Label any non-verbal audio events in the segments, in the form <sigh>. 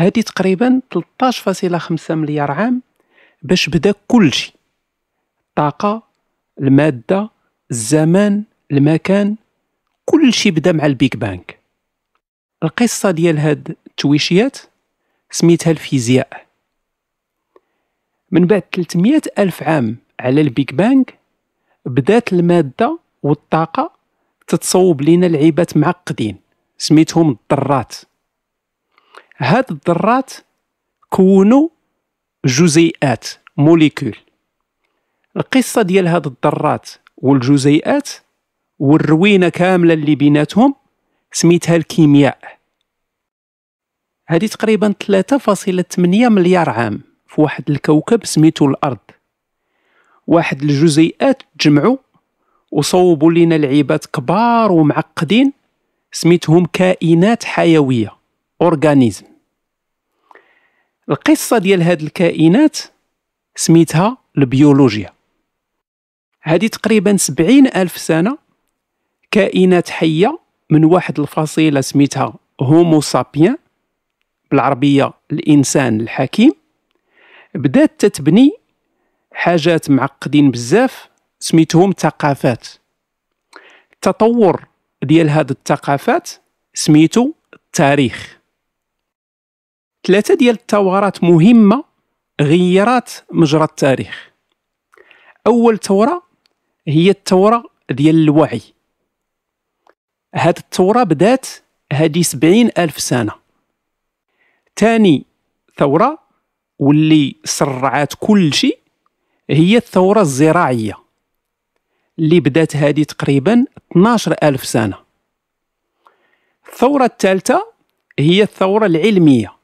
هذه تقريبا 13.5 مليار عام باش بدا كل شيء الطاقة المادة الزمان المكان كل شيء بدا مع ال Big Bang. القصة ديال هاد التويشيات سميتها الفيزياء. من بعد 300 ألف عام على ال Big Bang بدات المادة والطاقة تتصوب لنا لعيبات معقدين سميتهم الذرات هاد الذرات كونوا جزيئات موليكول. القصة ديال هاد الذرات والجزيئات والروينة كاملة اللي بيناتهم سميتها الكيمياء. هذه تقريبا 3.8 مليار عام في واحد الكوكب سميتو الأرض. واحد الجزيئات تجمعوا وصوبوا لنا لعيبات كبار ومعقدين سميتهم كائنات حيوية أورغانيزم. القصة ديال هاد الكائنات سميتها البيولوجيا. هذه تقريبا سبعين ألف سنة كائنات حية من واحد الفصيلة سميتها هومو سابيان بالعربية الإنسان الحكيم. بدات تتبني حاجات معقدين بزاف سميتهم ثقافات. التطور ديال هاد الثقافات سميتو التاريخ. ثلاثة ديال الثورات مهمة غيرات مجرى التاريخ. أول ثورة هي الثورة ديال الوعي. هاد الثورة بدات هادي سبعين ألف سنة. ثاني ثورة واللي سرعات كل شيء هي الثورة الزراعية اللي بدات هذه تقريبا 12 ألف سنة. الثورة الثالثة هي الثورة العلمية.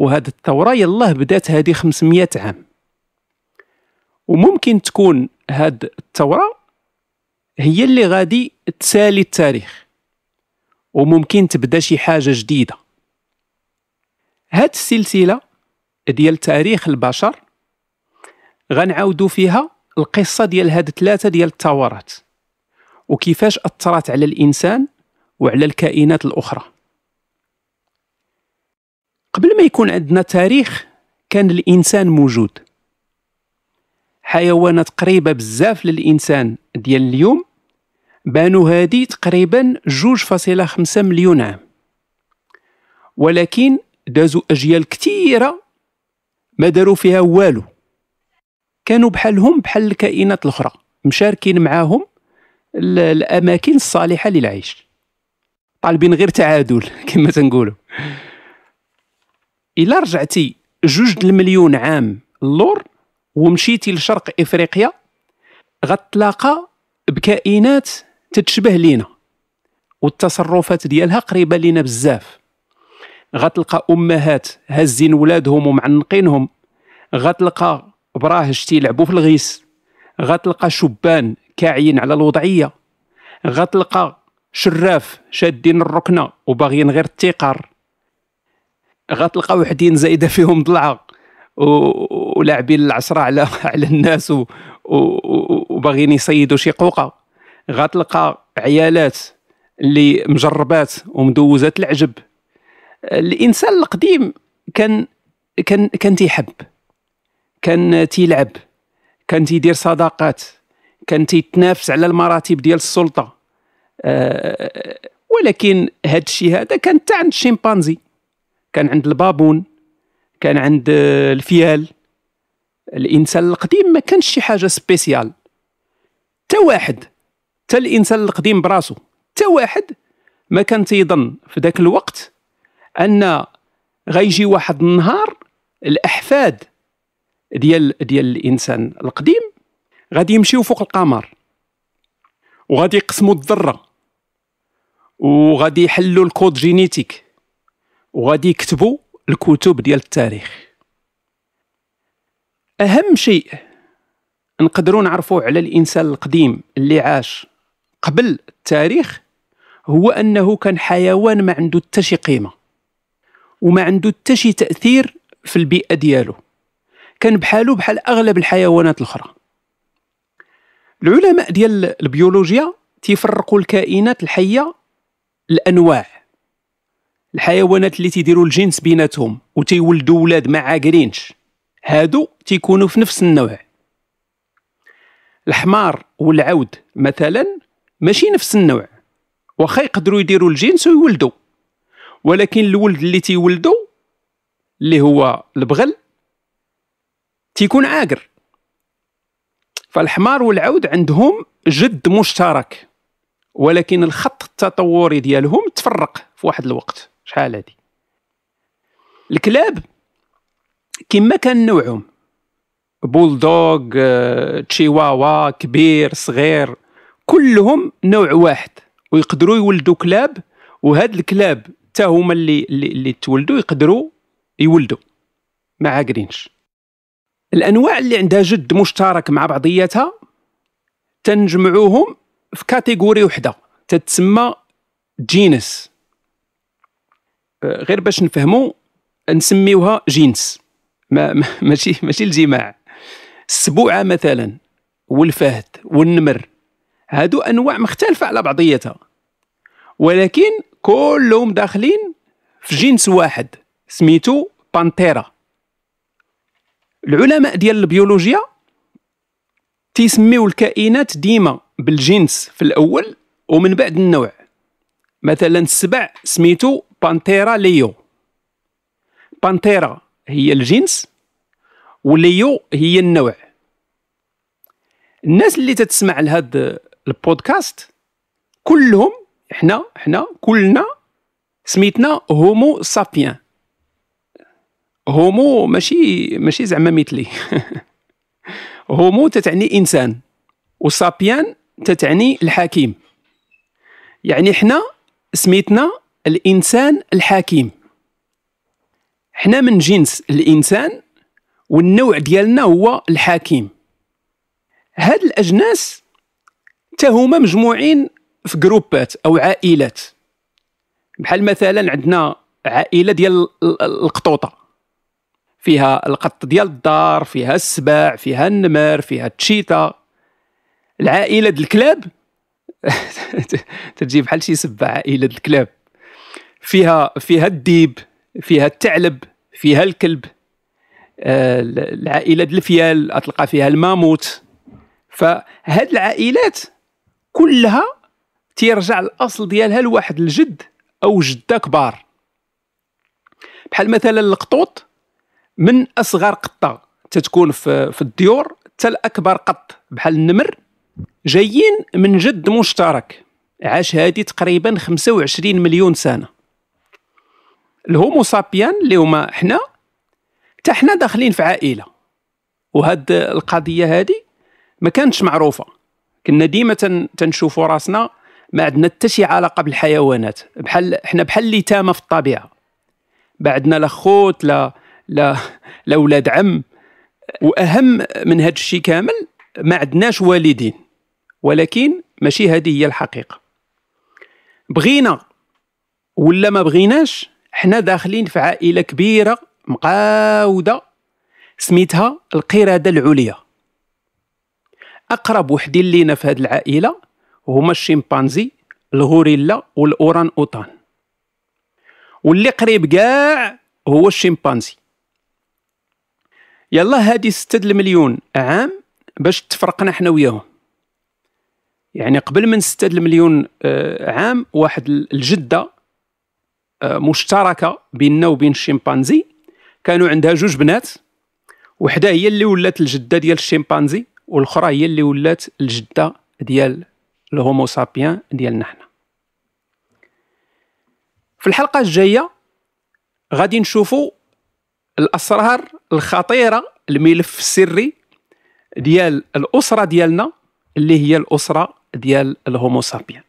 وهذه الثورة يلاه بدأت هذه 500 عام. وممكن تكون هاد الثورة هي اللي غادي تسالي التاريخ وممكن تبدا شي حاجة جديدة. هاد السلسلة ديال تاريخ البشر غنعاودو فيها القصة ديال هاد ثلاثة ديال الثورات وكيفاش أثرت على الإنسان وعلى الكائنات الأخرى. قبل ما يكون عندنا تاريخ كان الإنسان موجود. حيوانات قريبة بزاف للإنسان ديال اليوم بانوا هادي تقريبا جوج فاصلة خمسة مليون عام. ولكن دازوا أجيال كثيرة ما داروا فيها والو. كانوا بحالهم بحال الكائنات الأخرى مشاركين معاهم الأماكن الصالحة للعيش. طالبين غير تعادل <laughs> كما تنقولوا. إلا رجعتي جوج المليون عام اللور ومشيتي لشرق إفريقيا غتلاقى بكائنات تتشبه لينا والتصرفات ديالها قريبة لينا بزاف. غتلقى أمهات هازين ولادهم ومعنقينهم غتلقى براهش تيلعبوا في الغيس غتلقى شبان كاعيين على الوضعية غتلقى شراف شادين الركنة وباغيين غير التيقار. غتلقى وحدين زايدة فيهم ضلعه ولاعبين العشره على <laughs> على الناس وباغيين يصيدوا شي قوقة. غتلقى عيالات اللي مجربات ومدوزات العجب. الإنسان القديم كان كان كان تيحب كان تيلعب كان تيدير صداقات كان تيتنافس على المراتب ديال السلطة. أه ولكن هذا الشيء هذا كان عند الشمبانزي كان عند البابون كان عند الفيال. الإنسان القديم ما كانش شي حاجة سبيسيال. تا واحد تا الإنسان القديم براسو تا واحد ما كان تيظن في ذاك الوقت أن غيجي واحد النهار الأحفاد ديال ديال الإنسان القديم غادي يمشيو فوق القمر. وغادي يقسموا الذرة. وغادي يحلوا الكود جينيتيك. وغادي يكتبوا الكتب ديال التاريخ. أهم شيء نقدروا نعرفوا على الإنسان القديم اللي عاش قبل التاريخ هو أنه كان حيوان ما عنده حتى شي قيمة وما عنده حتى شي تأثير في البيئة ديالو. كان بحالو بحال أغلب الحيوانات الأخرى. العلماء ديال البيولوجيا تيفرقوا الكائنات الحية الانواع الحيوانات اللي تيديروا الجنس بيناتهم وتيولدوا ولاد ما عاقرينش هادو تيكونوا في نفس النوع. الحمار والعود مثلا ماشي نفس النوع واخا يقدروا يديروا الجنس ويولدوا ولكن الولد اللي تيولدوا اللي هو البغل تيكون عاقر. فالحمار والعود عندهم جد مشترك ولكن الخط التطوري ديالهم تفرق في واحد الوقت. شحال هادي الكلاب كما كان نوعهم بولدوغ آه، تشيواوا كبير صغير كلهم نوع واحد. ويقدروا يولدوا كلاب وهاد الكلاب حتى هما اللي اللي, تولدوا يقدروا يولدوا. ما عاقرينش. الأنواع اللي عندها جد مشترك مع بعضياتها تنجمعوهم في catégorie وحدة. تتسمى جنس غير باش نفهموا نسميوها جنس. ما ماشي ماشي الجماع. السبوعة مثلا والفهد والنمر هادو أنواع مختلفة على بعضياتها. ولكن كلهم داخلين في جنس واحد سميتو Panthera. العلماء ديال البيولوجيا تيسميو الكائنات ديما بالجنس في الأول ومن بعد النوع. مثلا السبع سميتو Panthera leo Panthera هي الجنس وليو هي النوع. الناس اللي تتسمع لهذا البودكاست كلهم إحنا إحنا كلنا سميتنا هومو سابيان هومو ماشي ماشي زعما مثلي. <laughs> هومو تتعني إنسان وسابيان تتعني الحكيم. يعني إحنا سميتنا الإنسان الحكيم إحنا من جنس الإنسان والنوع ديالنا هو الحكيم هاد الأجناس حتى هما مجموعين في جروبات أو عائلات. بحال مثلا عندنا عائلة ديال القطوطة. فيها القط ديال الدار فيها السباع فيها النمر فيها التشيتا. العائلة ديال الكلاب <laughs> تجي بحال شي سبه عائلة الكلاب. فيها فيها الديب فيها الثعلب فيها الكلب آه، العائلة الفيال تلقى فيها الماموت. فهاد العائلات كلها تيرجع الاصل ديالها لواحد الجد أو جدة كبار. بحال مثلا القطوط من أصغر قطة تتكون في, الديور حتى الأكبر قط. بحال النمر جايين من جد مشترك عاش هادي تقريبا 25 مليون سنة. الهومو سابيان اللي هما حنا حتى حنا داخلين في عائلة. وهاد القضية هادي ما كانتش معروفة. كنا ديما تنشوفوا راسنا ما عندنا حتى شي علاقة بالحيوانات. بحال حنا بحال اليتامى في الطبيعة. ما عندنا لا خوت لا لا لا ولاد عم. وأهم من هذا الشيء كامل ما عندناش والدين. ولكن ماشي هذه هي الحقيقة. بغينا ولا ما بغيناش حنا داخلين في عائلة كبيرة مقاودة سميتها القرده العليا. أقرب وحدين لينا في هذه العائلة هما الشمبانزي الغوريلا والاوران اوتان واللي قريب كاع هو الشمبانزي يلا هادي ستة المليون عام باش تفرقنا حنا وياهم. يعني قبل من ستة المليون آه، عام واحد الجدة مشتركة بيننا وبين الشمبانزي كانوا عندها جوج بنات. وحدة هي اللي ولات الجدة ديال الشمبانزي والأخرى هي اللي ولات الجدة ديال الهومو سابيان ديالنا حنا في الحلقة الجاية غادي نشوفوا الأسرار الخطيرة الملف السري ديال الأسرة ديالنا اللي هي الأسرة ديال الهومو سابيان.